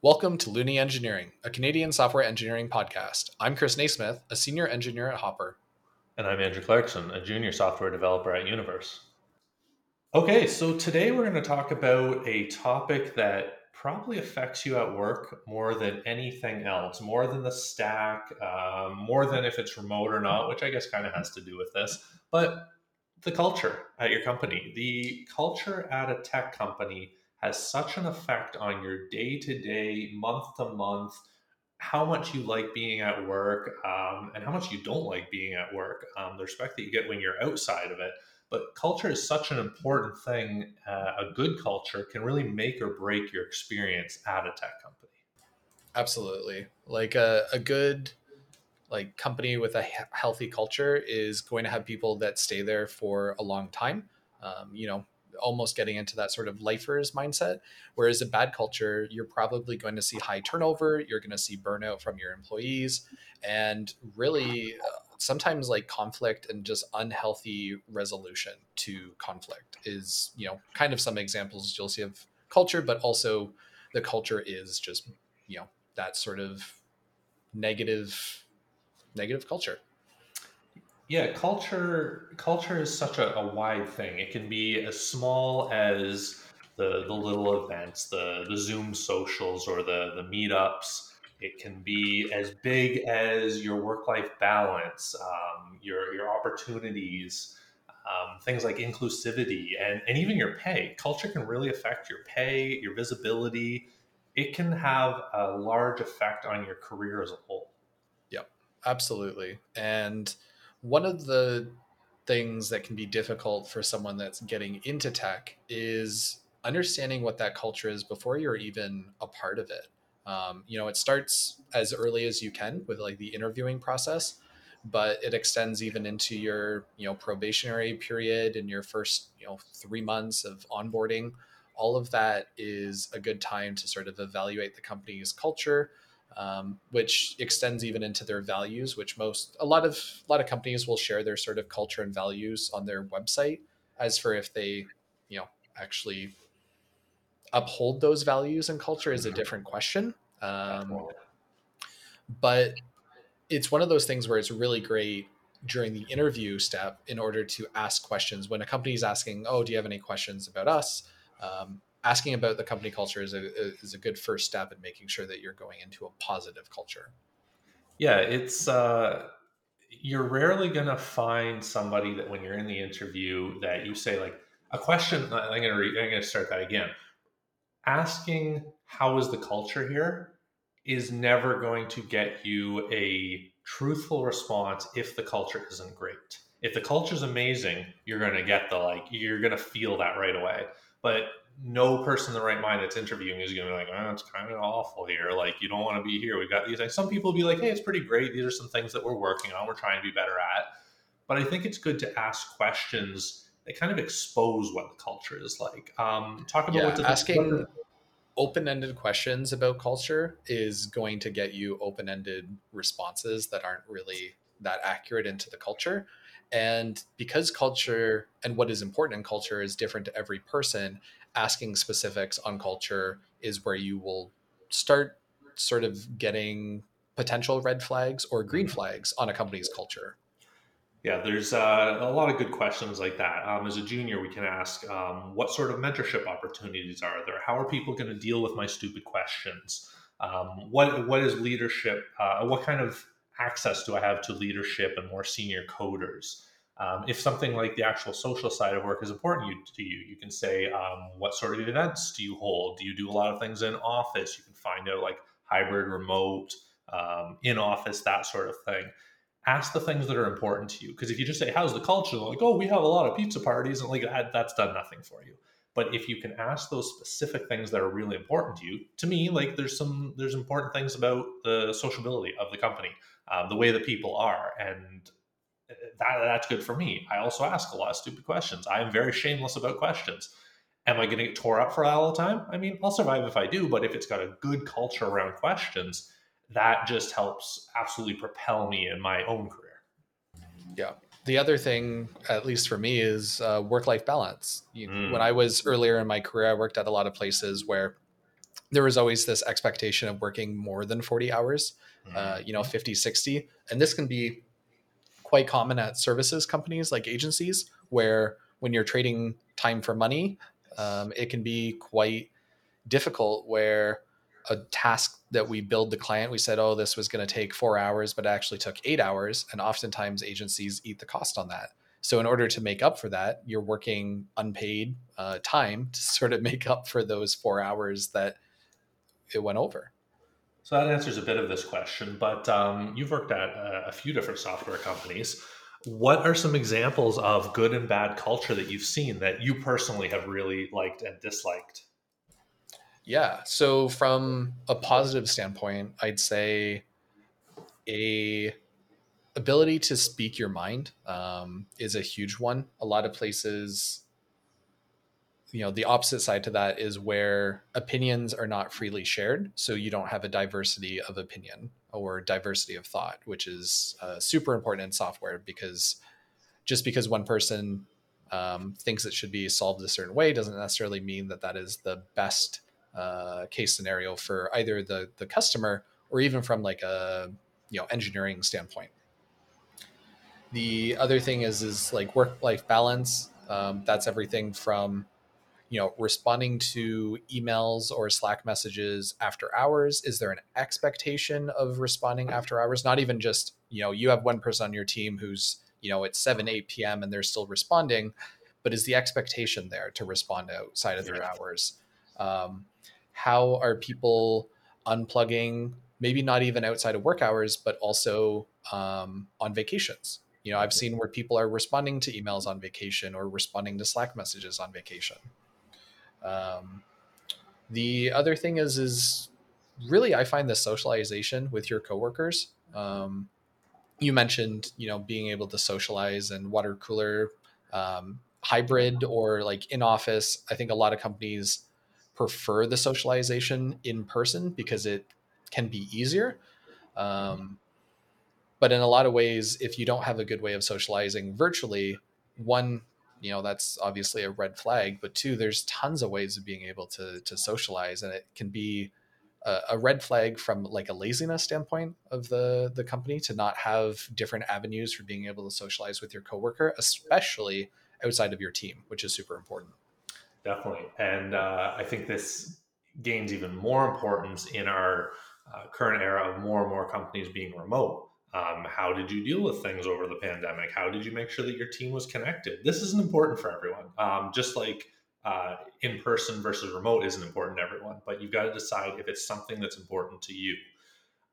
Welcome to Luni Engineering, a Canadian software engineering podcast. I'm Chris Naismith, a senior engineer at Hopper. And I'm Andrew Clarkson, a junior software developer at Universe. Okay, so today we're going to talk about a topic that probably affects you at work more than anything else, more than the stack, um, more than if it's remote or not, which I guess kind of has to do with this, but the culture at your company. The culture at a tech company has such an effect on your day to day, month to month, how much you like being at work um, and how much you don't like being at work, um, the respect that you get when you're outside of it. But culture is such an important thing. Uh, a good culture can really make or break your experience at a tech company. Absolutely. Like a, a good like company with a healthy culture is going to have people that stay there for a long time. Um, you know, almost getting into that sort of lifers mindset. Whereas a bad culture, you're probably going to see high turnover, you're going to see burnout from your employees, and really uh, sometimes like conflict and just unhealthy resolution to conflict is, you know, kind of some examples you'll see of culture, but also the culture is just, you know, that sort of negative negative culture yeah culture culture is such a, a, wide thing. It can be as small as the the little events the the zoom socials or the the meetups. It can be as big as your work life balance um, your your opportunities um, things like inclusivity and, and even your pay. Culture can really affect your pay your visibility. It can have a large effect on your career as a whole. Yep absolutely. And one of the things that can be difficult for someone that's getting into tech is understanding what that culture is before you're even a part of it. Um, you know, it starts as early as you can with like the interviewing process, but it extends even into your, you know, probationary period and your first, you know, three months of onboarding. All of that is a good time to sort of evaluate the company's culture, um, which extends even into their values, which most a lot of a lot of companies will share their sort of culture and values on their website. As for if they, you know, actually uphold those values and culture is a mm-hmm. different question. Um, but it's one of those things where it's really great during the interview step in order to ask questions when a company is asking, "Oh, do you have any questions about us?" Um, asking about the company culture is a is a good first step in making sure that you're going into a positive culture. Yeah, it's uh, you're rarely gonna find somebody that when you're in the interview that you say like a question. I'm gonna re, I'm gonna start that again. Asking how is the culture here is never going to get you a truthful response if the culture isn't great. If the culture is amazing, you're going to get the like, you're going to feel that right away. But no person in the right mind that's interviewing is going to be like, oh, it's kind of awful here. Like, you don't want to be here. We've got these things. Some people will be like, hey, it's pretty great. These are some things that we're working on. We're trying to be better at. But I think it's good to ask questions that kind of expose what the culture is like. Um, talk about yeah, what the, asking what open-ended questions about culture is going to get you open-ended responses that aren't really that accurate into the culture. And because culture and what is important in culture is different to every person, asking specifics on culture is where you will start sort of getting potential red flags or green mm-hmm. flags on a company's culture. Yeah, there's uh, a lot of good questions like that. Um, as a junior, we can ask um, what sort of mentorship opportunities are there? How are people going to deal with my stupid questions? Um, what what is leadership? Uh, what kind of access do I have to leadership and more senior coders? Um, if something like the actual social side of work is important to you, you can say, um, what sort of events do you hold? Do you do a lot of things in office? You can find out like hybrid, remote, um, in office, that sort of thing. Ask the things that are important to you. Because if you just say, how's the culture? Like, oh, we have a lot of pizza parties, and like that, that's done nothing for you. But if you can ask those specific things that are really important to you, to me, like there's some there's important things about the sociability of the company, um, the way that people are, and that, that's good for me. I also ask a lot of stupid questions. I am very shameless about questions. Am I going to get tore up for that all the time? I mean, I'll survive if I do, but if it's got a good culture around questions, that just helps absolutely propel me in my own career. Yeah. The other thing, at least for me, is uh, work life balance. You, mm. When I was earlier in my career, I worked at a lot of places where there was always this expectation of working more than 40 hours, uh, Mm-hmm. you know, 50, 60. And this can be quite common at services companies like agencies, where when you're trading time for money, um, it can be quite difficult where a task that we build the client, we said, oh, this was going to take four hours, but it actually took eight hours. And oftentimes agencies eat the cost on that. So in order to make up for that, you're working unpaid uh, time to sort of make up for those four hours that it went over. So that answers a bit of this question, but um, you've worked at a, a few different software companies. What are some examples of good and bad culture that you've seen that you personally have really liked and disliked? Yeah. So from a positive standpoint, I'd say a ability to speak your mind um, is a huge one. A lot of places, you know, the opposite side to that is where opinions are not freely shared. So you don't have a diversity of opinion or diversity of thought, which is uh, super important in software because just because one person um, thinks it should be solved a certain way doesn't necessarily mean that that is the best uh, case scenario for either the the customer or even from like a you know engineering standpoint. The other thing is is like work life balance. Um, that's everything from you know responding to emails or Slack messages after hours. Is there an expectation of responding after hours? Not even just you know you have one person on your team who's you know it's 7 8 p.m and they're still responding but is the expectation there to respond outside of their hours? Um, how are people unplugging maybe not even outside of work hours but also um, on vacations? You know i've seen where people are responding to emails on vacation or responding to slack messages on vacation um, the other thing is is really i find the socialization with your coworkers um, you mentioned you know being able to socialize and water cooler um, hybrid or like in office. I think a lot of companies prefer the socialization in person because it can be easier. Um, but in a lot of ways if you don't have a good way of socializing virtually one you know that's obviously a red flag but two there's tons of ways of being able to to socialize and it can be a, a red flag from like a laziness standpoint of the the company to not have different avenues for being able to socialize with your coworker especially outside of your team which is super important Definitely. And uh, I think this gains even more importance in our uh, current era of more and more companies being remote. Um, how did you deal with things over the pandemic? How did you make sure that your team was connected? This isn't important for everyone. Um, just like uh, in person versus remote isn't important to everyone, but you've got to decide if it's something that's important to you.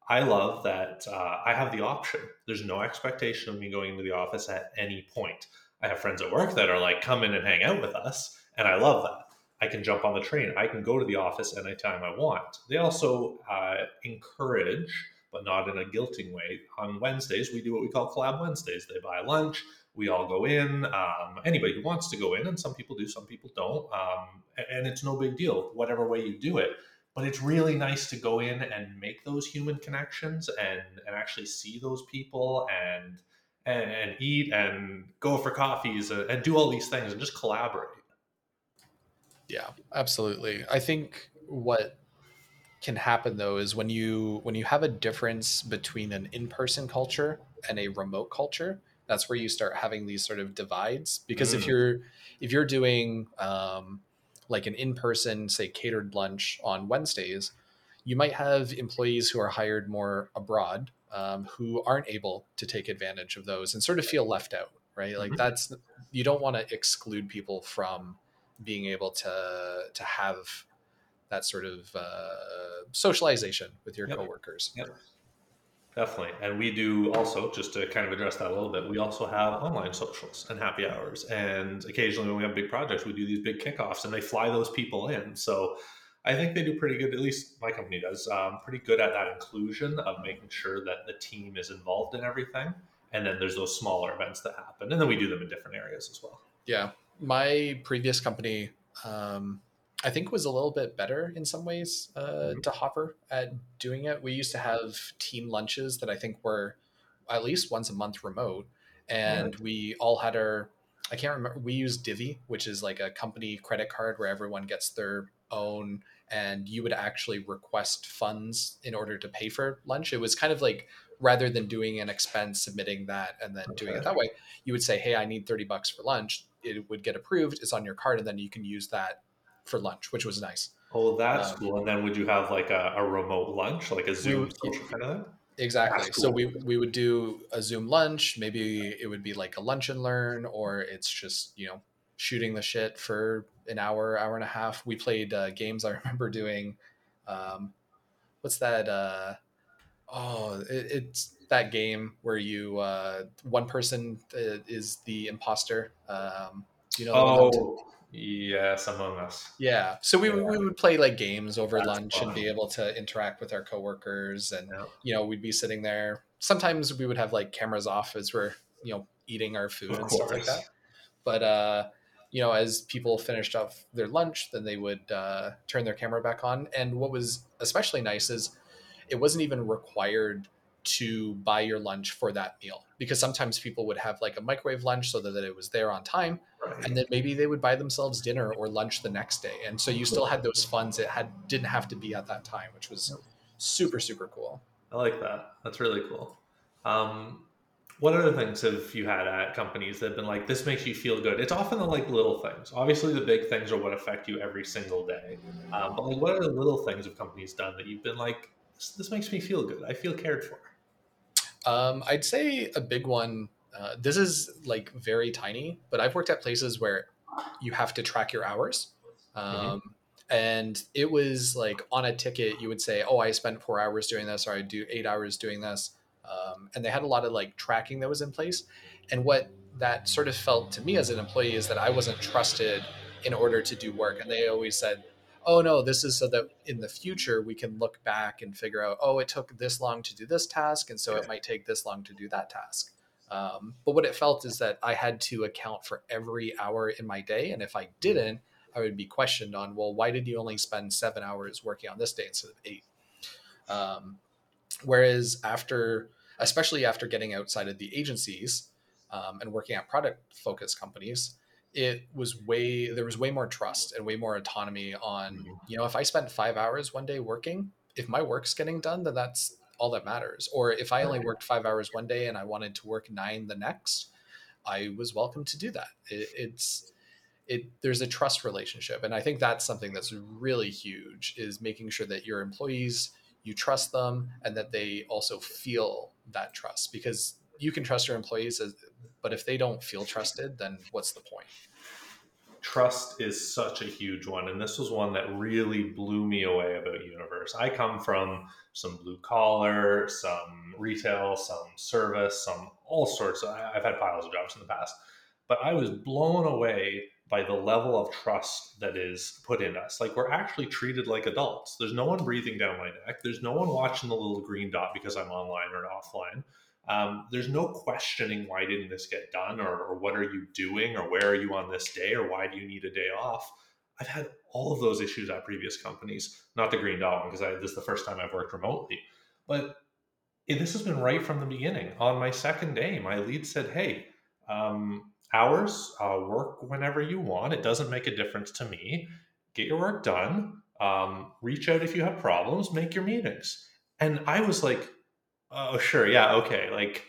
I love that uh, I have the option. There's no expectation of me going into the office at any point. I have friends at work that are like, come in and hang out with us. And I love that. I can jump on the train. I can go to the office anytime I want. They also uh, encourage, but not in a guilting way. On Wednesdays, we do what we call Collab Wednesdays. They buy lunch. We all go in. Um, anybody who wants to go in, and some people do, some people don't. Um, and it's no big deal, whatever way you do it. But it's really nice to go in and make those human connections and, and actually see those people and, and, and eat and go for coffees and, and do all these things and just collaborate. Yeah, absolutely. I think what can happen though is when you when you have a difference between an in-person culture and a remote culture, that's where you start having these sort of divides. Because if Mm. you're if you're doing um, like an in-person, say catered lunch on Wednesdays, you might have employees who are hired more abroad um, who aren't able to take advantage of those and sort of feel left out, right? Like Mhm. that's you don't want to exclude people from being able to to have that sort of uh, socialization with your Yep. coworkers. Yep. Definitely. And we do also, just to kind of address that a little bit, we also have online socials and happy hours. And occasionally when we have big projects, we do these big kickoffs and they fly those people in. So I think they do pretty good, at least my company does, um, pretty good at that inclusion of making sure that the team is involved in everything. And then there's those smaller events that happen. And then we do them in different areas as well. Yeah, my previous company, um, I think, it was a little bit better in some ways uh, Mhm. to Hopper at doing it. We used to have team lunches that I think were at least once a month remote, and we all had our. I can't remember. We used Divvy, which is like a company credit card where everyone gets their own and you would actually request funds in order to pay for lunch. It was kind of like rather than doing an expense, submitting that, and then okay. doing it that way, you would say, "Hey, I need thirty bucks for lunch." It would get approved. It's on your card, and then you can use that for lunch, which was nice. Oh, that's um, cool. And then would you have like a, a remote lunch, like a Zoom would, social kind of thing? Exactly. Cool. So we we would do a Zoom lunch. Maybe it would be like a lunch and learn, or it's just you know shooting the shit for an hour, hour and a half. We played uh, games. I remember doing, um, what's that? Uh, oh, it, it's that game where you uh, one person uh, is the imposter. Um, you know. Oh, yes, Among Us. Yeah. So we, yeah. we would play like games over That's lunch fun. and be able to interact with our coworkers, and yeah. you know we'd be sitting there. Sometimes we would have like cameras off as we're you know eating our food of and course. stuff like that. But uh, you know, as people finished off their lunch, then they would uh, turn their camera back on. And what was especially nice is it wasn't even required to buy your lunch for that meal. Because sometimes people would have like a microwave lunch so that, it was there on time right. and then maybe they would buy themselves dinner or lunch the next day. And so you still had those funds. It had didn't have to be at that time which was super super cool. I like that. That's really cool. Um, what other things have you had at companies that have been like this makes you feel good? It's often the like little things. Obviously the big things are what affect you every single day. Um, but like what are the little things have companies done that you've been like this, this makes me feel good. I feel cared for um, i'd say a big one uh, this is like very tiny but i've worked at places where you have to track your hours mm-hmm. um, mm-hmm. and it was like on a ticket you would say oh i spent four hours doing this or i do eight hours doing this um, and they had a lot of like tracking that was in place. And what that sort of felt to me as an employee is that I wasn't trusted in order to do work. And they always said, oh no, this is so that in the future we can look back and figure out, oh, it took this long to do this task. And so it might take this long to do that task. Um, but what it felt is that I had to account for every hour in my day. And if I didn't, I would be questioned on, well, why did you only spend seven hours working on this day instead of eight? Um, whereas after especially after getting outside of the agencies um, and working at product focused companies it was way there was way more trust and way more autonomy on mm-hmm. you know if i spent five hours one day working if my work's getting done then that's all that matters. Or if i only worked five hours one day and i wanted to work nine the next i was welcome to do that. It, it's it there's a trust relationship. And i think that's something that's really huge is making sure that your employees you trust them and that they also feel that trust because you can trust your employees but if they don't feel trusted then what's the point trust is such a huge one and this was one that really blew me away about universe i come from some blue collar some retail some service some all sorts i've had piles of jobs in the past but i was blown away by the level of trust that is put in us. Like we're actually treated like adults. There's no one breathing down my neck. There's no one watching the little green dot because I'm online or offline. Um, there's no questioning why didn't this get done or, or what are you doing or where are you on this day or why do you need a day off. I've had all of those issues at previous companies, not the green dot one because this is the first time I've worked remotely, but it, this has been right from the beginning. On my second day, my lead said, "Hey, um, hours, uh, work whenever you want. It doesn't make a difference to me. Get your work done. Um, reach out if you have problems. Make your meetings. And I was like, oh, sure, yeah, okay. Like,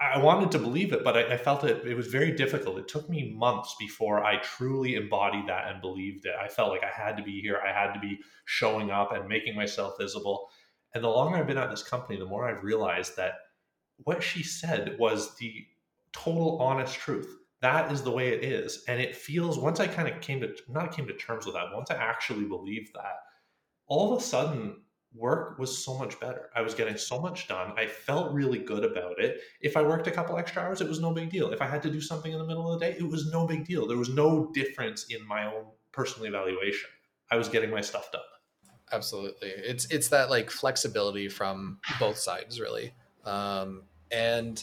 I wanted to believe it, but I, I, felt it. It was very difficult. It took me months before I truly embodied that and believed it. I felt like I had to be here. I had to be showing up and making myself visible. And the longer I've been at this company, the more I've realized that what she said was the total honest truth. That is the way it is. And it feels once I kind of came to not came to terms with that, once I actually believed that, all of a sudden work was so much better. I was getting so much done. I felt really good about it. If I worked a couple extra hours, it was no big deal. If I had to do something in the middle of the day, it was no big deal. There was no difference in my own personal evaluation. I was getting my stuff done. Absolutely. It's it's that like flexibility from both sides really. Um, and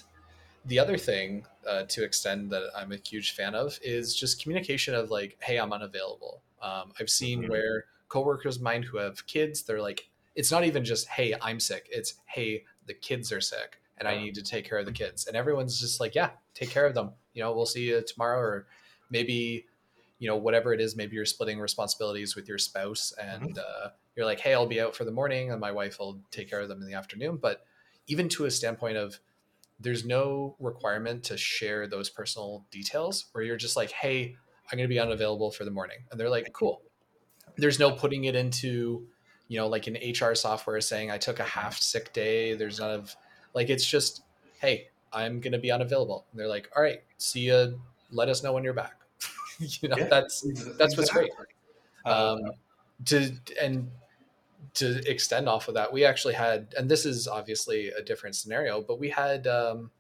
the other thing uh, to extend that I'm a huge fan of is just communication of like, hey, I'm unavailable. Um, I've seen mm-hmm. where coworkers of mine who have kids, they're like, it's not even just, hey, I'm sick. It's, hey, the kids are sick and I need to take care of the kids. And everyone's just like, yeah, take care of them. You know, we'll see you tomorrow or maybe you know whatever it is maybe you're splitting responsibilities with your spouse and mm-hmm. uh, you're like hey i'll be out for the morning and my wife will take care of them in the afternoon but even to a standpoint of there's no requirement to share those personal details where you're just like hey i'm going to be unavailable for the morning and they're like cool there's no putting it into you know like an hr software saying i took a half sick day. There's none of like it's just hey i'm going to be unavailable. And they're like all right see you let us know when you're back. You know yeah, that's that's what's great. uh, um, to and to extend off of that we actually had and this is obviously a different scenario but we had um,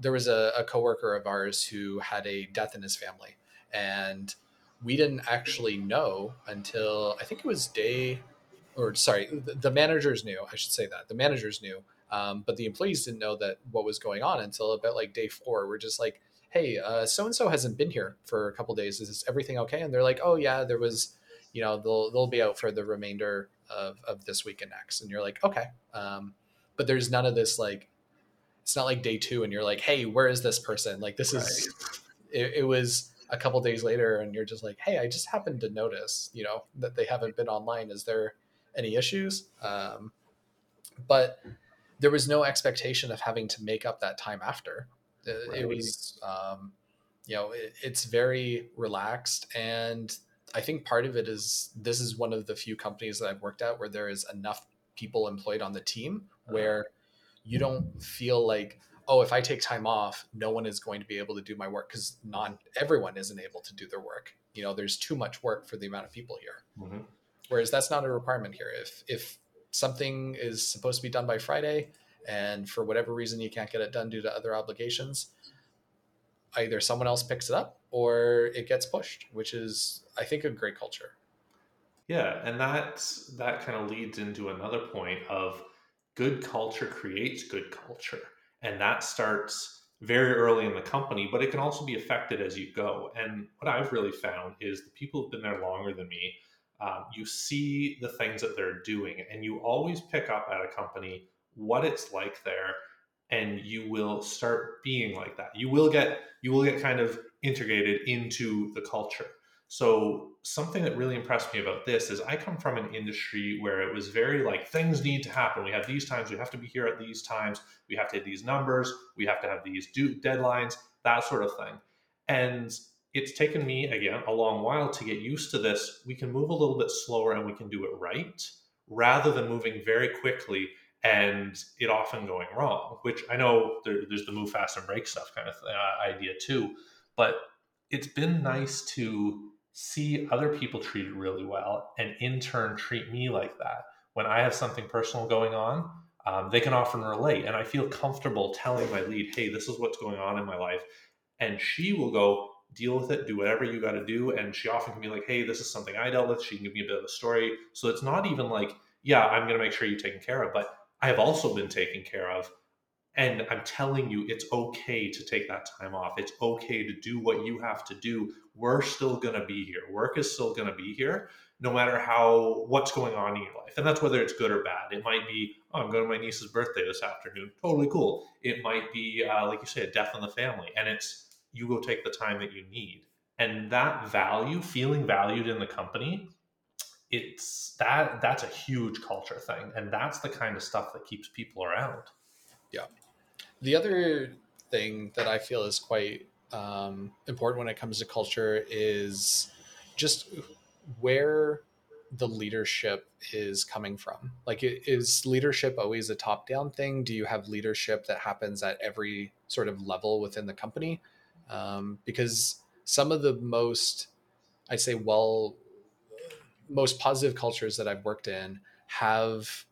there was a, a coworker of ours who had a death in his family. And we didn't actually know until i think it was day or sorry the, the managers knew i should say that the managers knew um, but the employees didn't know that what was going on until about like day four we're just like hey, so and so hasn't been here for a couple days. Is everything okay? And they're like, oh yeah, there was, you know, they'll they'll be out for the remainder of of this week and next. And you're like, okay, um, but there's none of this like, it's not like day two, and you're like, hey, where is this person? Like this right. is, it, it was a couple days later, and you're just like, hey, I just happened to notice, you know, that they haven't been online. Is there any issues? Um, but there was no expectation of having to make up that time after Right. It was, um, you know, it, it's very relaxed. And I think part of it is this is one of the few companies that I've worked at where there is enough people employed on the team uh-huh. where you don't feel like, oh, if I take time off, no one is going to be able to do my work because not everyone isn't able to do their work. You know, there's too much work for the amount of people here. Mm-hmm. Whereas that's not a requirement here. If if something is supposed to be done by Friday, and for whatever reason you can't get it done due to other obligations, either someone else picks it up or it gets pushed, which is I think a great culture. Yeah, and that's that kind of leads into another point of good culture creates good culture. And that starts very early in the company, but it can also be affected as you go. And what I've really found is the people who've been there longer than me, um, you see the things that they're doing, and you always pick up at a company what it's like there and you will start being like that. You will get you will get kind of integrated into the culture. So something that really impressed me about this is i come from an industry where it was very like things need to happen. We have these times we have to be here at these times we have to hit these numbers we have to have these due deadlines that sort of thing. And it's taken me again a long while to get used to this we can move a little bit slower and we can do it right rather than moving very quickly and it often going wrong, which I know there, there's the move fast and break stuff kind of uh, idea too. But it's been nice to see other people treated really well and in turn treat me like that. When I have something personal going on, um, they can often relate. And I feel comfortable telling my lead, hey, this is what's going on in my life. And she will go, deal with it, do whatever you got to do. And she often can be like, hey, this is something I dealt with. She can give me a bit of a story. So it's not even like, yeah, I'm going to make sure you're taken care of, but I have also been taken care of. And I'm telling you, it's okay to take that time off. It's okay to do what you have to do. We're still going to be here. Work is still going to be here, no matter how what's going on in your life. And that's whether it's good or bad. It might be, oh, I'm going to my niece's birthday this afternoon. Totally cool. It might be, uh, like you say, a death in the family. And it's you go take the time that you need. And that value, feeling valued in the company, it's that that's a huge culture thing. And that's the kind of stuff that keeps people around. Yeah. The other thing that i feel is quite um, important when it comes to culture is just where the leadership is coming from. Like is leadership always a top down thing? Do you have leadership that happens at every sort of level within the company um, because some of the most i'd say well most positive cultures that I've worked in have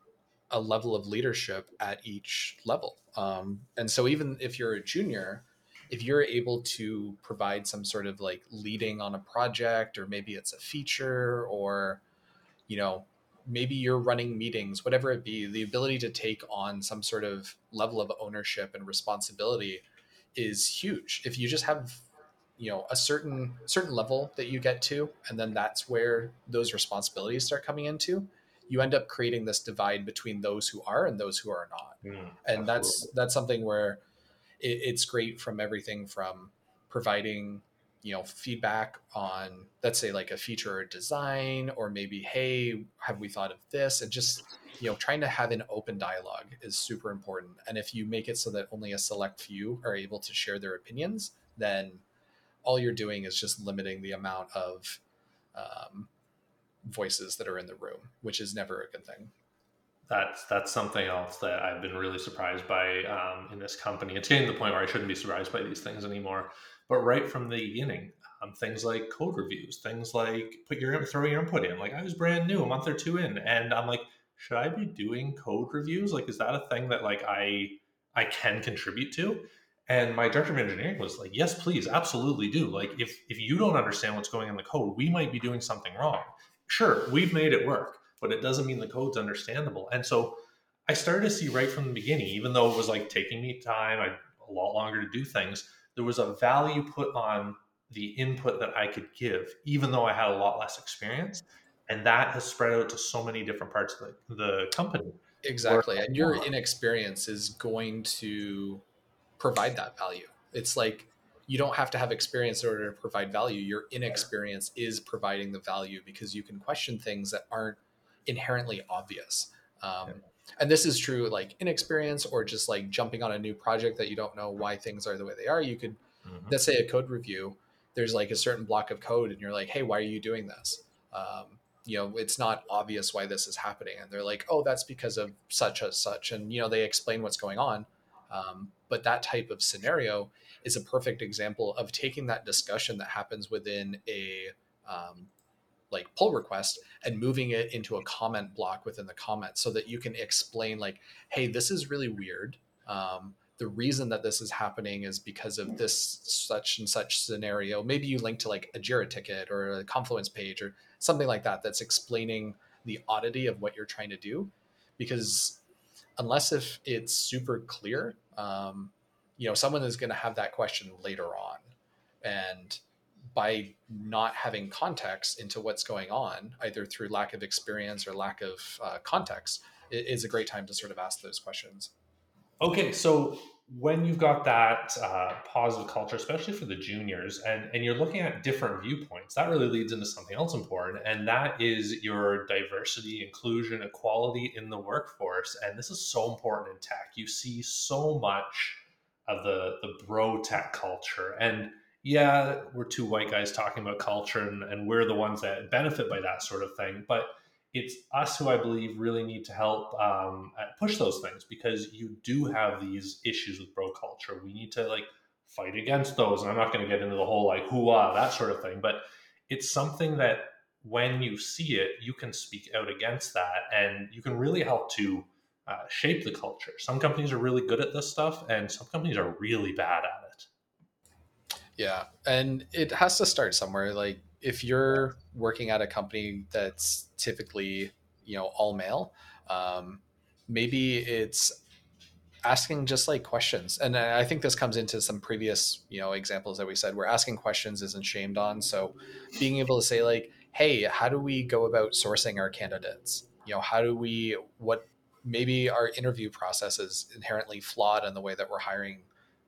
a level of leadership at each level. Um, and so even if you're a junior, if you're able to provide some sort of like leading on a project, or maybe it's a feature, or, you know, maybe you're running meetings, whatever it be, the ability to take on some sort of level of ownership and responsibility is huge. If you just have you know a certain certain level that you get to and then that's where those responsibilities start coming into you end up creating this divide between those who are and those who are not mm, and absolutely. that's that's something where it, it's great from everything from providing you know feedback on let's say like a feature or design or maybe hey have we thought of this and just you know trying to have an open dialogue is super important and if you make it so that only a select few are able to share their opinions then all you're doing is just limiting the amount of um, voices that are in the room which is never a good thing that's that's something else that I've been really surprised by um, in this company. It's getting to the point where I shouldn't be surprised by these things anymore. But right from the beginning, um, things like code reviews, things like put your throw your input in. Like I was brand new, a month or two in, and I'm like, should I be doing code reviews? Like, is that a thing that like I I can contribute to? And my director of engineering was like, yes, please, absolutely do. Like, if if you don't understand what's going in the code, we might be doing something wrong. Sure, we've made it work, but it doesn't mean the code's understandable. And so I started to see right from the beginning, even though it was like taking me time, I a lot longer to do things there was a value put on the input that I could give, even though I had a lot less experience. And that has spread out to so many different parts of the, the company. Exactly. And your inexperience is going to provide that value. It's like you don't have to have experience in order to provide value. Your inexperience is providing the value because you can question things that aren't inherently obvious. Um, and this is true like inexperience or just like jumping on a new project that you don't know why things are the way they are. You could mm-hmm. let's say a code review there's like a certain block of code and you're like hey why are you doing this? Um, you know it's not obvious why this is happening and they're like oh that's because of such as such and you know they explain what's going on. Um, but that type of scenario is a perfect example of taking that discussion that happens within a um, like pull request and moving it into a comment block within the comment so that you can explain like hey this is really weird. Um, the reason that this is happening is because of this such and such scenario. Maybe you link to like a jira ticket or a confluence page or something like that that's explaining the oddity of what you're trying to do. Because unless if it's super clear um, you know someone is going to have that question later on. And by not having context into what's going on, either through lack of experience or lack of uh, context, is a great time to sort of ask those questions. Okay, so when you've got that uh, positive culture, especially for the juniors, and, and you're looking at different viewpoints, that really leads into something else important, and that is your diversity, inclusion, equality in the workforce. And this is so important in tech. You see so much of the the bro tech culture, and yeah, we're two white guys talking about culture and, and we're the ones that benefit by that sort of thing. But it's us who I believe really need to help um, push those things because you do have these issues with bro culture. We need to like fight against those. And I'm not going to get into the whole like hooah, that sort of thing. But it's something that when you see it, you can speak out against that and you can really help to uh, shape the culture. Some companies are really good at this stuff and some companies are really bad at it. Yeah. And it has to start somewhere. Like if you're working at a company that's typically, you know, all male, um, maybe it's asking just like questions. And I think this comes into some previous, you know, examples that we said where asking questions isn't shamed on. So being able to say like, hey, how do we go about sourcing our candidates? You know, how do we what maybe our interview process is inherently flawed in the way that we're hiring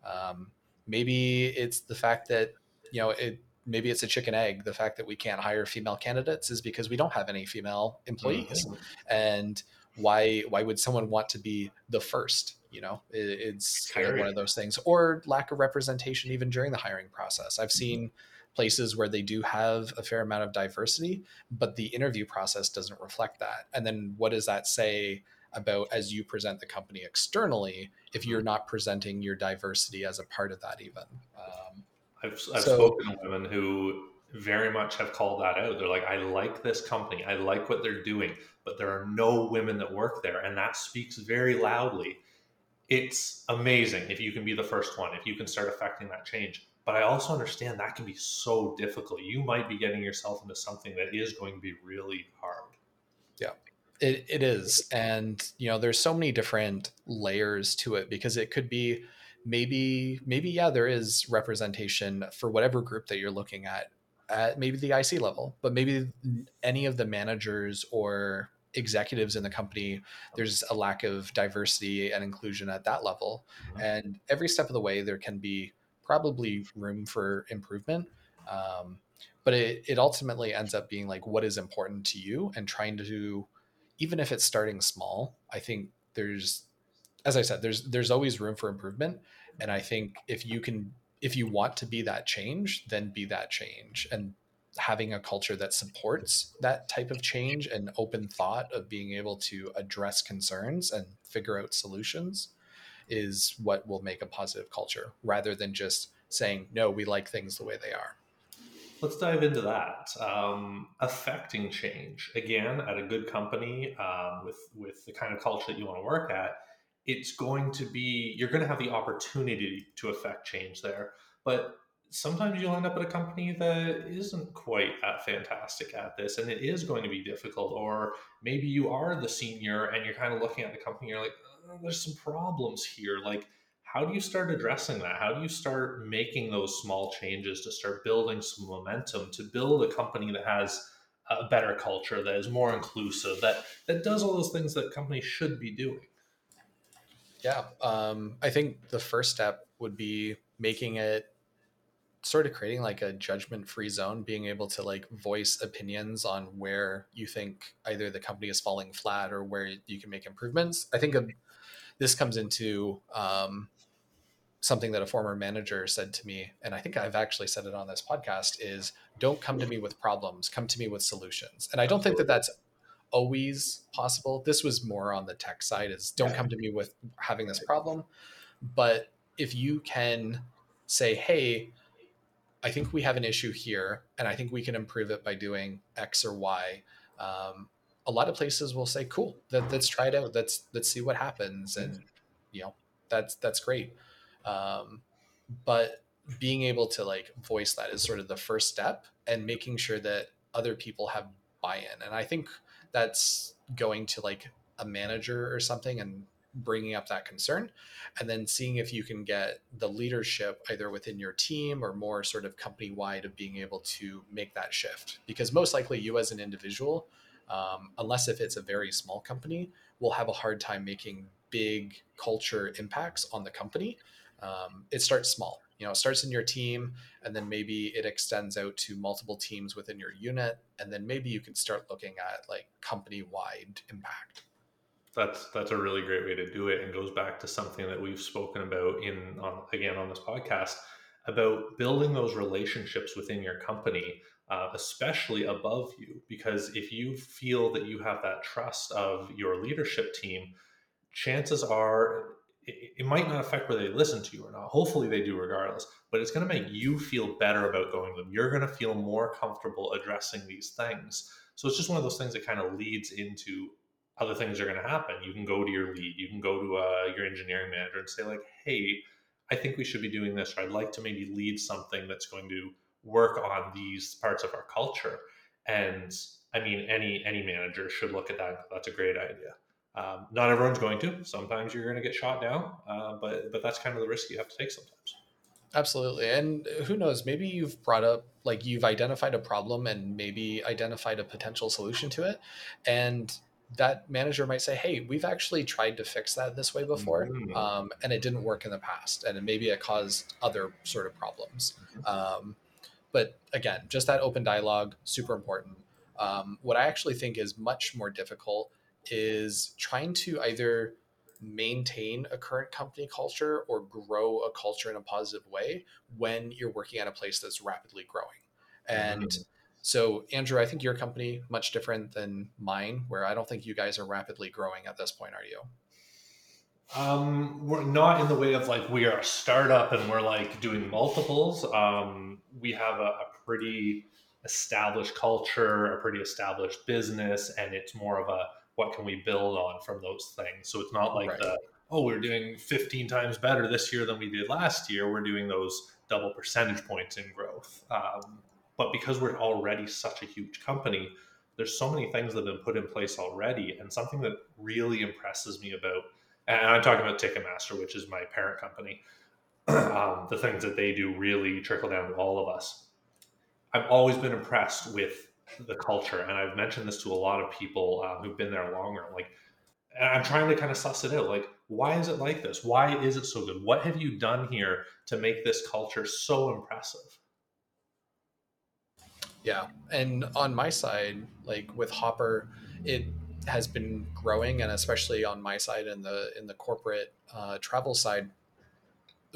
um, maybe it's the fact that you know it maybe it's a chicken egg. The fact that we can't hire female candidates is because we don't have any female employees. Mm-hmm. and why why would someone want to be the first you know? It, it's kind of one of those things. Or lack of representation even during the hiring process. I've mm-hmm. seen places where they do have a fair amount of diversity but the interview process doesn't reflect that. And then what does that say about as you present the company externally if you're mm-hmm. not presenting your diversity as a part of that even. Um, i've, I've so, spoken to women who very much have called that out. They're like i like this company. I like what they're doing but there are no women that work there. And that speaks very loudly. It's amazing if you can be the first one if you can start affecting that change. But i also understand that can be so difficult. You might be getting yourself into something that is going to be really hard. Yeah it, it is. And, you know, there's so many different layers to it because it could be maybe, maybe, yeah, there is representation for whatever group that you're looking at, at maybe the IC level, but maybe any of the managers or executives in the company, there's a lack of diversity and inclusion at that level. Mm-hmm. And every step of the way, there can be probably room for improvement. Um, but it, it ultimately ends up being like what is important to you and trying to do, even if it's starting small, I think there's, as I said, there's, there's always room for improvement. And I think if you can, if you want to be that change, then be that change. And having a culture that supports that type of change and open thought of being able to address concerns and figure out solutions is what will make a positive culture rather than just saying no we like things the way they are let's dive into that. Um, affecting change. Again at a good company um, with with the kind of culture that you want to work at it's going to be you're going to have the opportunity to affect change there. But sometimes you'll end up at a company that isn't quite that fantastic at this and it is going to be difficult. Or maybe you are the senior and you're kind of looking at the company you're like oh, there's some problems here. Like how do you start addressing that? How do you start making those small changes to start building some momentum to build a company that has a better culture that is more inclusive that that does all those things that companies should be doing? Yeah um, i think the first step would be making it sort of creating like a judgment free zone being able to like voice opinions on where you think either the company is falling flat or where you can make improvements. I think this comes into um, something that a former manager said to me and i think i've actually said it on this podcast is don't come to me with problems come to me with solutions and i don't think that that's always possible this was more on the tech side is don't come to me with having this problem but if you can say hey I think we have an issue here, and I think we can improve it by doing X or Y. Um, a lot of places will say, "Cool, let, us try it out. Let's let's see what happens," and you know that's that's great. Um, but being able to like voice that is sort of the first step, and making sure that other people have buy-in. And I think that's going to like a manager or something, and bringing up that concern and then seeing if you can get the leadership either within your team or more sort of company wide of being able to make that shift because most likely you as an individual um, unless if it's a very small company will have a hard time making big culture impacts on the company um, it starts small. You know it starts in your team and then maybe it extends out to multiple teams within your unit and then maybe you can start looking at like company wide impact. That's that's a really great way to do it and goes back to something that we've spoken about in on again on this podcast about building those relationships within your company uh, especially above you because if you feel that you have that trust of your leadership team chances are it, it might not affect whether they listen to you or not hopefully they do regardless but it's going to make you feel better about going to them you're going to feel more comfortable addressing these things so it's just one of those things that kind of leads into other things are going to happen. You can go to your lead, you can go to uh, your engineering manager and say like, "Hey, I think we should be doing this, or I'd like to maybe lead something that's going to work on these parts of our culture." And I mean, any any manager should look at that. That's a great idea. Um, not everyone's going to. Sometimes you're going to get shot down, uh, but but that's kind of the risk you have to take sometimes. Absolutely. And who knows, maybe you've brought up, like, you've identified a problem and maybe identified a potential solution to it. And that manager might say, "Hey, we've actually tried to fix that this way before, mm-hmm. um, and it didn't work in the past, and maybe it caused other sort of problems." Mm-hmm. Um, but again, just that open dialogue, super important. Um, what I actually think is much more difficult is trying to either maintain a current company culture or grow a culture in a positive way when you're working at a place that's rapidly growing. And mm-hmm so, Andrew, I think your company much different than mine, where I don't think you guys are rapidly growing at this point, are you? Um, we're not in the way of like we are a startup and we're like doing multiples. Um, we have a, a pretty established culture, a pretty established business, and it's more of a what can we build on from those things. So it's not like right. the oh we're doing 15 times better this year than we did last year. We're doing those double percentage points in growth. Um, but because we're already such a huge company, there's so many things that have been put in place already. And something that really impresses me about, and I'm talking about Ticketmaster, which is my parent company, um, the things that they do really trickle down to all of us. I've always been impressed with the culture, and I've mentioned this to a lot of people uh, who've been there longer. Like, I'm trying to kind of suss it out. Like, why is it like this? Why is it so good? What have you done here to make this culture so impressive? Yeah. And on my side, like with Hopper, it has been growing and especially on my side in the in the corporate uh, travel side,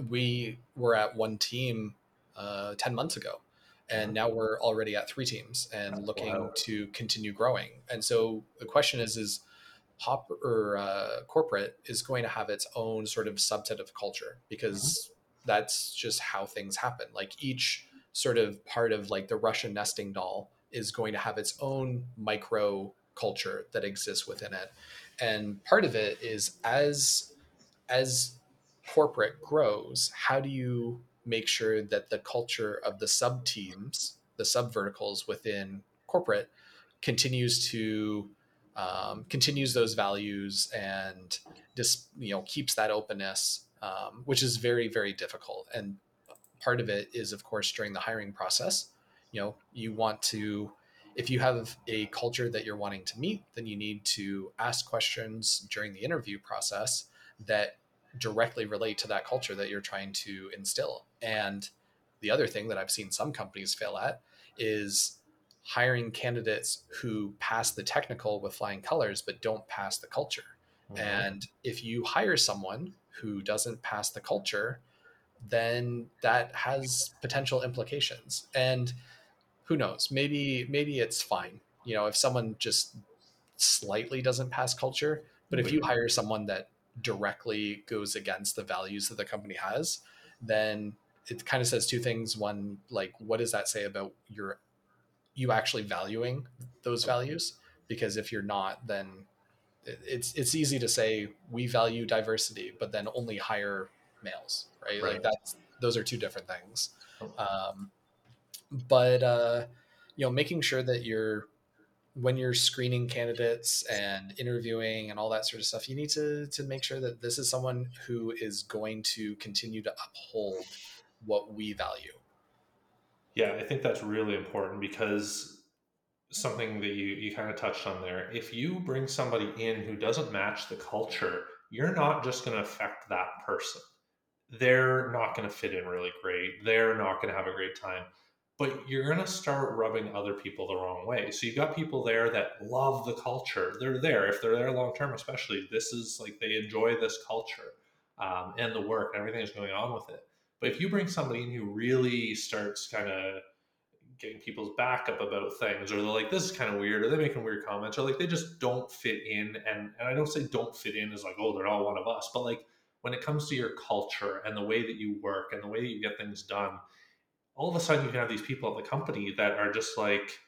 we were at one team uh, 10 months ago and now we're already at three teams and looking wow. to continue growing and so the question is is hop or uh, corporate is going to have its own sort of subset of culture because mm-hmm. that's just how things happen like each sort of part of like the russian nesting doll is going to have its own micro culture that exists within it and part of it is as as corporate grows how do you make sure that the culture of the sub teams, the sub verticals within corporate, continues to um, continues those values and just you know keeps that openness, um, which is very very difficult. And part of it is of course during the hiring process. You know, you want to if you have a culture that you're wanting to meet, then you need to ask questions during the interview process that directly relate to that culture that you're trying to instill. And the other thing that I've seen some companies fail at is hiring candidates who pass the technical with flying colors but don't pass the culture. Mm-hmm. And if you hire someone who doesn't pass the culture, then that has potential implications. And who knows? Maybe maybe it's fine. You know, if someone just slightly doesn't pass culture, but if you hire someone that directly goes against the values that the company has, then it kind of says two things. One, like, what does that say about your you actually valuing those values? Because if you're not, then it's it's easy to say we value diversity, but then only hire males, right? right. Like that's those are two different things. Um, but uh, you know, making sure that you're when you're screening candidates and interviewing and all that sort of stuff, you need to to make sure that this is someone who is going to continue to uphold what we value. Yeah, I think that's really important because something that you you kind of touched on there. If you bring somebody in who doesn't match the culture, you're not just going to affect that person. They're not going to fit in really great. They're not going to have a great time but you're going to start rubbing other people the wrong way. So you've got people there that love the culture. They're there. If they're there long term, especially, this is like they enjoy this culture um, and the work and everything that's going on with it. But if you bring somebody in who really starts kind of getting people's back up about things, or they're like, this is kind of weird, or they're making weird comments, or like they just don't fit in. And, and I don't say don't fit in as like, oh, they're all one of us, but like when it comes to your culture and the way that you work and the way that you get things done, all of a sudden you can have these people at the company that are just like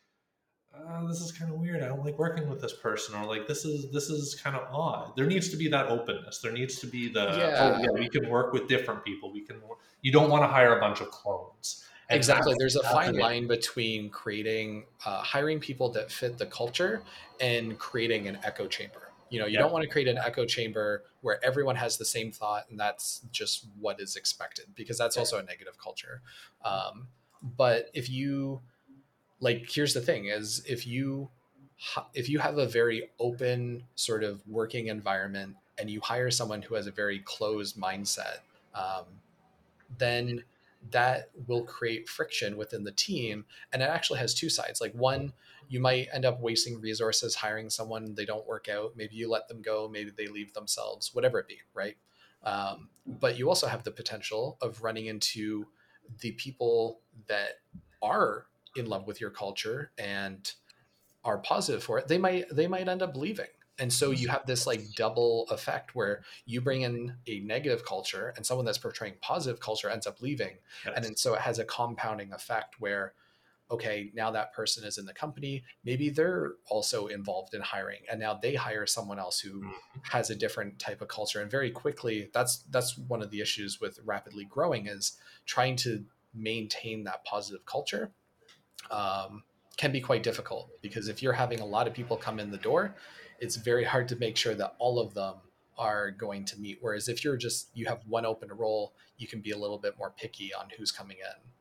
uh, this is kind of weird. I don't like working with this person or like this is this is kind of odd. There needs to be that openness. There needs to be the yeah. oh yeah. we can work with different people. We can you don't want to hire a bunch of clones. And exactly. there's a fine line between creating uh, hiring people that fit the culture and creating an echo chamber you know you don't want to create an echo chamber where everyone has the same thought and that's just what is expected because that's also a negative culture. Um, but if you like here's the thing is if you if you have a very open sort of working environment and you hire someone who has a very closed mindset um, then that will create friction within the team and it actually has two sides. Like one you might end up wasting resources hiring someone they don't work out. Maybe you let them go maybe they leave themselves whatever it be right? Um, but you also have the potential of running into the people that are in love with your culture and are positive for it. They might they might end up leaving. And so you have this like double effect where you bring in a negative culture and someone that's portraying positive culture ends up leaving. Yes. and then so it has a compounding effect where okay, now that person is in the company, maybe they're also involved in hiring and now they hire someone else who mm-hmm. has a different type of culture and very quickly that's that's one of the issues with rapidly growing is trying to maintain that positive culture um, can be quite difficult because if you're having a lot of people come in the door, it's very hard to make sure that all of them are going to meet. Whereas if you're just you have one open role, you can be a little bit more picky on who's coming in.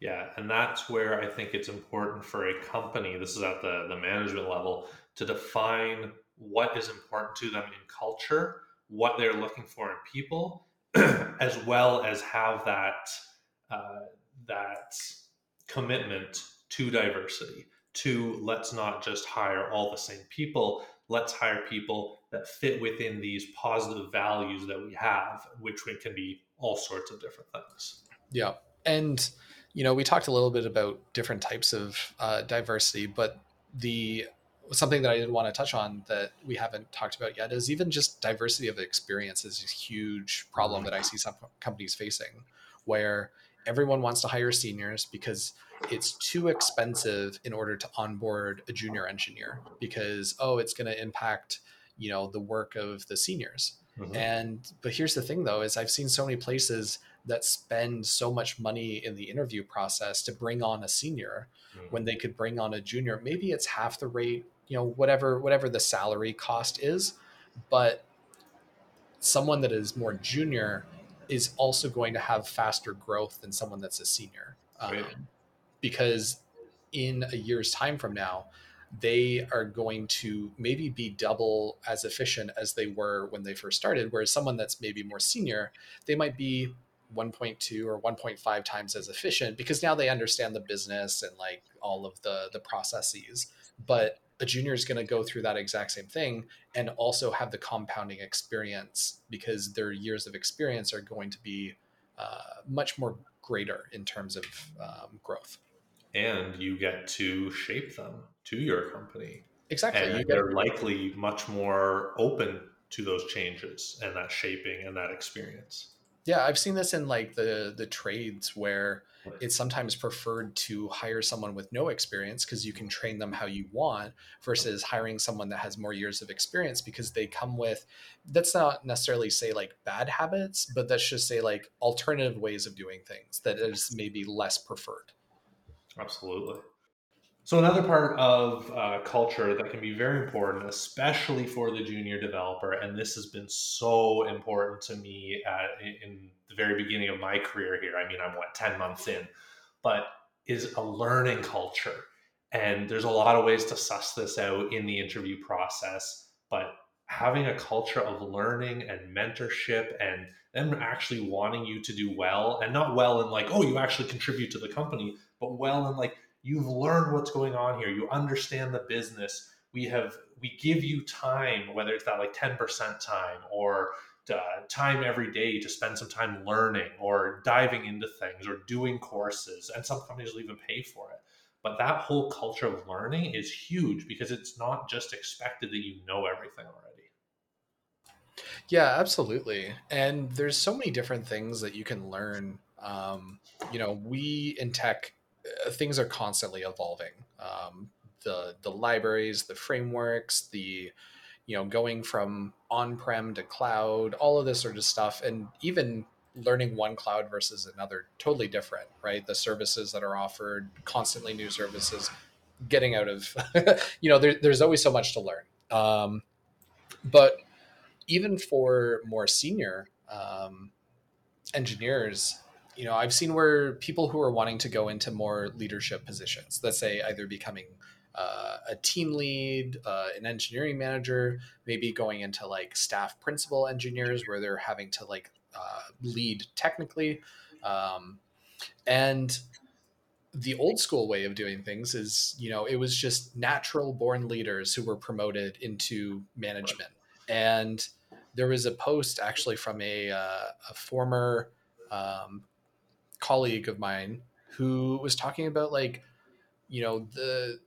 Yeah, and that's where I think it's important for a company, this is at the, the management level, to define what is important to them in culture, what they're looking for in people, as well as have that uh, that commitment to diversity to let's not just hire all the same people let's hire people that fit within these positive values that we have which can be all sorts of different things. Yeah and you know we talked a little bit about different types of uh, diversity but the something that I did want to touch on that we haven't talked about yet is even just diversity of experience is a huge problem that I see some companies facing where everyone wants to hire seniors because it's too expensive in order to onboard a junior engineer because oh it's going to impact you know the work of the seniors mm-hmm. and but here's the thing though is i've seen so many places that spend so much money in the interview process to bring on a senior mm-hmm. when they could bring on a junior. Maybe it's half the rate you know whatever whatever the salary cost is but someone that is more junior is also going to have faster growth than someone that's a senior. Um, because in a year's time from now they are going to maybe be double as efficient as they were when they first started whereas someone that's maybe more senior they might be 1.2 or 1.5 times as efficient because now they understand the business and like all of the the processes but a junior is going to go through that exact same thing and also have the compounding experience because their years of experience are going to be uh, much more greater in terms of um, growth. And you get to shape them to your company. Exactly. And they're likely much more open to those changes and that shaping and that experience. Yeah, I've seen this in like the the trades where it's sometimes preferred to hire someone with no experience because you can train them how you want versus hiring someone that has more years of experience because they come with that's not necessarily say like bad habits but that's just say like alternative ways of doing things that is maybe less preferred. Absolutely so another part of uh, culture that can be very important, especially for the junior developer, and this has been so important to me at, in the very beginning of my career here. I mean, I'm what ten months in, but is a learning culture, and there's a lot of ways to suss this out in the interview process. But having a culture of learning and mentorship and them actually wanting you to do well and not well in like oh you actually contribute to the company but well in like you've learned what's going on here. You understand the business. We have we give you time whether it's that like 10% time or uh, time every day to spend some time learning or diving into things or doing courses and some companies will even pay for it. But that whole culture of learning is huge because it's not just expected that you know everything already. Yeah absolutely. And there's so many different things that you can learn. Um, you know we in tech things are constantly evolving. Um, the the libraries, the frameworks, the you know going from on-prem to cloud, all of this sort of stuff, and even learning one cloud versus another, totally different, right? The services that are offered, constantly new services, getting out of, you know, there, there's always so much to learn. Um, but even for more senior um, engineers, you know, I've seen where people who are wanting to go into more leadership positions, let's say either becoming uh, a team lead, uh, an engineering manager, maybe going into like staff principal engineers where they're having to like uh, lead technically. Um, and the old school way of doing things is, you know, it was just natural born leaders who were promoted into management. And there was a post actually from a, uh, a former um, colleague of mine who was talking about like you know the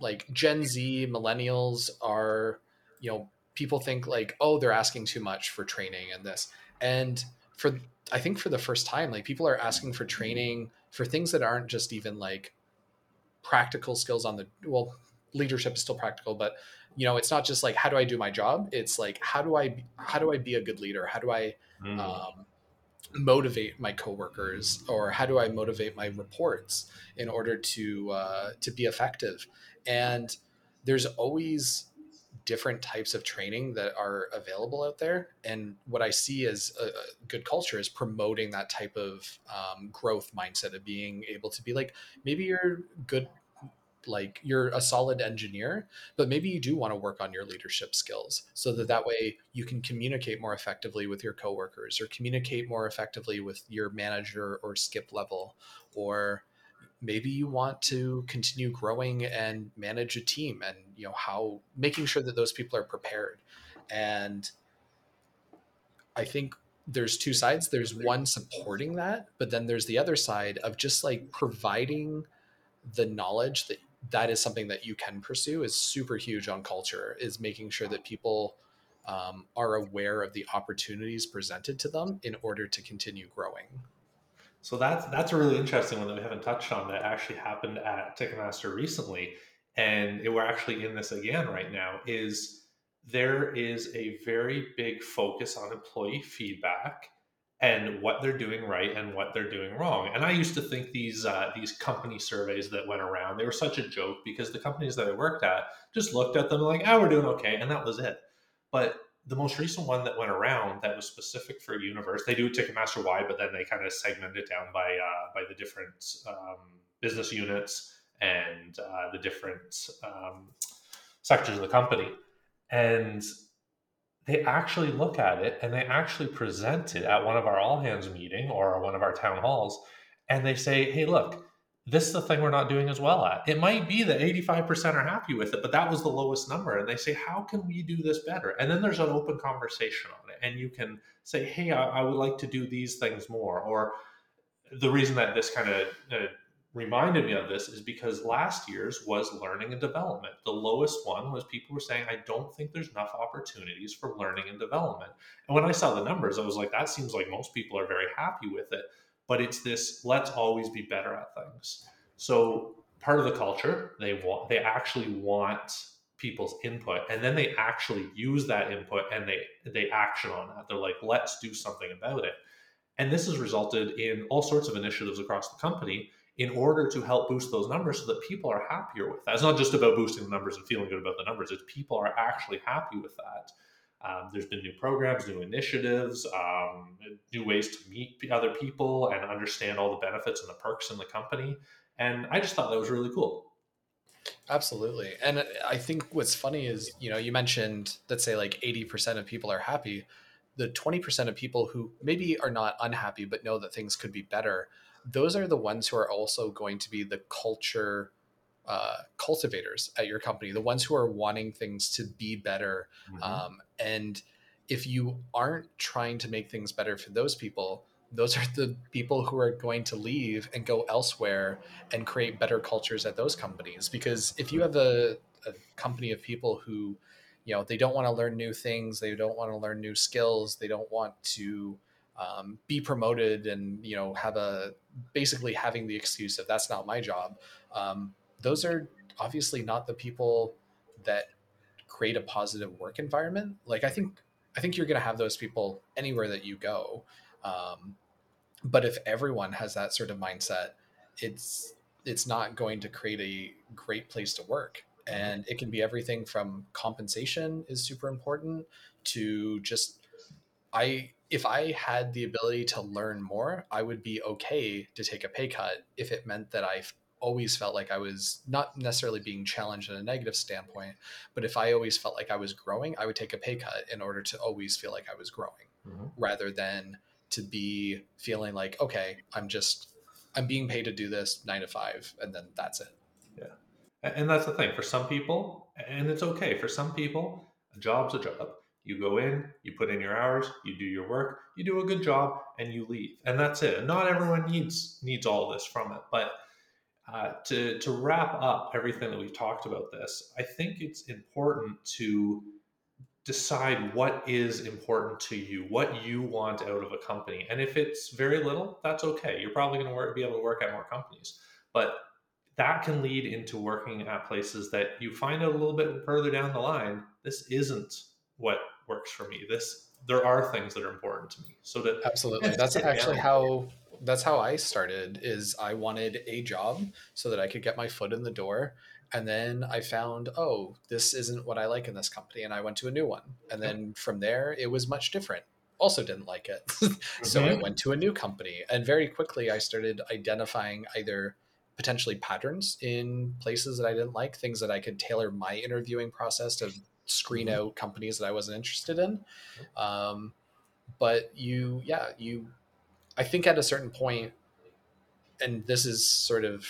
like gen z millennials are you know people think like oh they're asking too much for training and this. And for i think for the first time like people are asking for training for things that aren't just even like practical skills on the well leadership is still practical but you know it's not just like how do i do my job? It's like how do i how do i be a good leader? How do i mm. um, motivate my coworkers or how do I motivate my reports in order to uh, to be effective? And there's always different types of training that are available out there. And what I see as a, a good culture is promoting that type of um, growth mindset of being able to be like, maybe you're good like you're a solid engineer but maybe you do want to work on your leadership skills so that that way you can communicate more effectively with your coworkers or communicate more effectively with your manager or skip level. Or maybe you want to continue growing and manage a team and you know how making sure that those people are prepared. And i think there's two sides. There's one supporting that but then there's the other side of just like providing the knowledge that that is something that you can pursue is super huge on culture is making sure that people um, are aware of the opportunities presented to them in order to continue growing so that's that's a really interesting one that we haven't touched on that actually happened at Ticketmaster recently, and it, we're actually in this again right now. Is there is a very big focus on employee feedback and what they're doing right and what they're doing wrong. And I used to think these uh, these company surveys that went around they were such a joke because the companies that I worked at just looked at them like, "Oh, we're doing okay," and that was it. But the most recent one that went around that was specific for universe they do ticketmaster wide but then they kind of segment it down by uh, by the different um, business units and uh, the different um, sectors of the company and they actually look at it and they actually present it at one of our all hands meeting or one of our town halls and they say hey look this is the thing we're not doing as well at. It might be that 85% are happy with it, but that was the lowest number. And they say, how can we do this better? And then there's an open conversation on it. And you can say, hey, I, I would like to do these things more. Or the reason that this kind of uh, reminded me of this is because last year's was learning and development. The lowest one was people were saying, I don't think there's enough opportunities for learning and development. And when I saw the numbers, I was like, that seems like most people are very happy with it but it's this let's always be better at things. So part of the culture, they want they actually want people's input and then they actually use that input and they they action on that. They're like, let's do something about it. And this has resulted in all sorts of initiatives across the company in order to help boost those numbers so that people are happier with that. It's not just about boosting the numbers and feeling good about the numbers, it's people are actually happy with that. Um, there's been new programs, new initiatives, um, new ways to meet other people and understand all the benefits and the perks in the company. And I just thought that was really cool. Absolutely. And I think what's funny is, you know, you mentioned, let's say like 80% of people are happy. The 20% of people who maybe are not unhappy, but know that things could be better, those are the ones who are also going to be the culture uh, cultivators at your company, the ones who are wanting things to be better. Mm-hmm. Um, and if you aren't trying to make things better for those people, those are the people who are going to leave and go elsewhere and create better cultures at those companies. Because if you have a, a company of people who, you know, they don't want to learn new things, they don't want to learn new skills, they don't want to um, be promoted and you know have a basically having the excuse of that's not my job um, those are obviously not the people that create a positive work environment. Like I think I think you're going to have those people anywhere that you go. Um, but if everyone has that sort of mindset, it's it's not going to create a great place to work. And it can be everything from compensation is super important to just I if I had the ability to learn more, I would be okay to take a pay cut if it meant that I always felt like I was not necessarily being challenged in a negative standpoint, but if I always felt like I was growing, I would take a pay cut in order to always feel like I was growing mm-hmm. rather than to be feeling like, okay, I'm just, I'm being paid to do this nine to five and then that's it. Yeah. And that's the thing for some people, and it's okay. For some people, a job's a job. You go in, you put in your hours, you do your work, you do a good job, and you leave. And that's it. Not everyone needs needs all this from it, but uh, to, to wrap up everything that we've talked about this, I think it's important to decide what is important to you, what you want out of a company. And if it's very little, that's okay. You're probably going to be able to work at more companies. But that can lead into working at places that you find out a little bit further down the line, this isn't what works for me. This there are things that are important to me. So that absolutely, that's actually how that's how I started is I wanted a job so that I could get my foot in the door. And then I found oh this isn't what I like in this company and I went to a new one. And then from there it was much different. Also didn't like it. So mm-hmm. I went to a new company. And very quickly I started identifying either potentially patterns in places that I didn't like things that I could tailor my interviewing process to screen mm-hmm. out companies that I wasn't interested in um, but you yeah you I think at a certain point, and this is sort of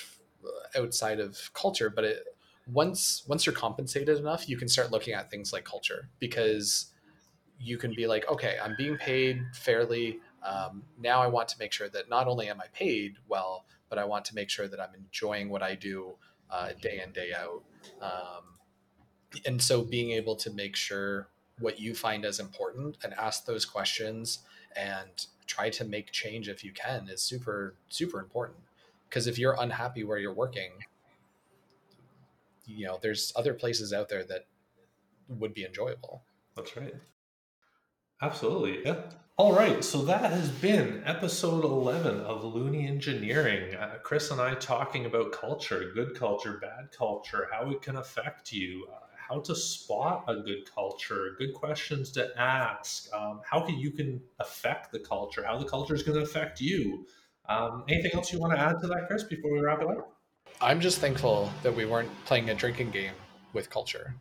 outside of culture, but it once once you're compensated enough, you can start looking at things like culture because you can be like, okay, I'm being paid fairly. Um, now I want to make sure that not only am I paid well, but I want to make sure that I'm enjoying what I do uh, day in day out. Um, and so being able to make sure what you find as important and ask those questions and try to make change if you can is super super important. Because if you're unhappy where you're working you know there's other places out there that would be enjoyable. That's right. Absolutely. Yeah. All right. So that has been episode 11 of looney engineering. Uh, chris and i talking about culture good culture bad culture how it can affect you. Uh, how to spot a good culture good questions to ask um, how can you can affect the culture how the culture is going to affect you um, anything else you want to add to that chris before we wrap it up I'm just thankful that we weren't playing a drinking game with culture.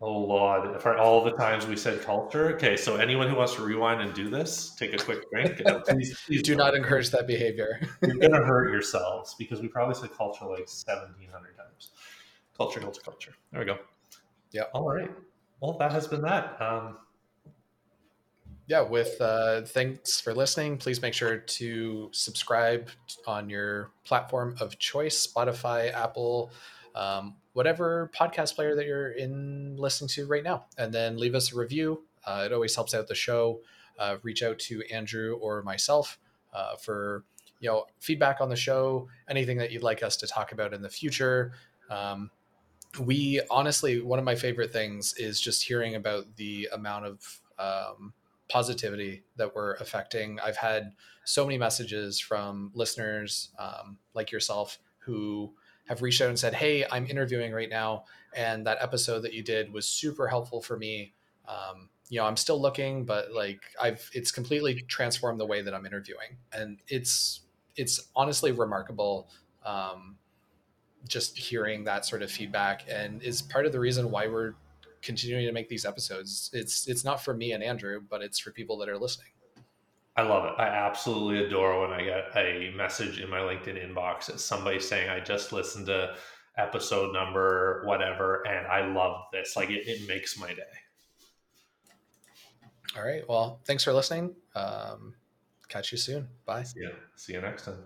Oh Lord, for all the times we said culture. Okay, so anyone who wants to rewind and do this, take a quick drink. please, please do not encourage that behavior. You're gonna hurt yourselves because we probably said culture like seventeen hundred times. Culture, culture, culture. There we go. Yeah. All right. Well, that has been that. Um, yeah, with uh, thanks for listening. Please make sure to subscribe on your platform of choice Spotify, Apple, um, whatever podcast player that you're in listening to right now. And then leave us a review. Uh, it always helps out the show. Uh, reach out to Andrew or myself uh, for you know feedback on the show, anything that you'd like us to talk about in the future. Um, we honestly, one of my favorite things is just hearing about the amount of um, positivity that we're affecting. I've had so many messages from listeners um, like yourself who have reached out and said, Hey, I'm interviewing right now. And that episode that you did was super helpful for me. Um, you know, I'm still looking, but like I've, it's completely transformed the way that I'm interviewing. And it's, it's honestly remarkable. Um, just hearing that sort of feedback and is part of the reason why we're continuing to make these episodes. It's it's not for me and Andrew, but it's for people that are listening. I love it. I absolutely adore when I get a message in my LinkedIn inbox as somebody saying, I just listened to episode number, whatever, and I love this. Like it, it makes my day. All right. Well, thanks for listening. Um, catch you soon. Bye. See see you next time.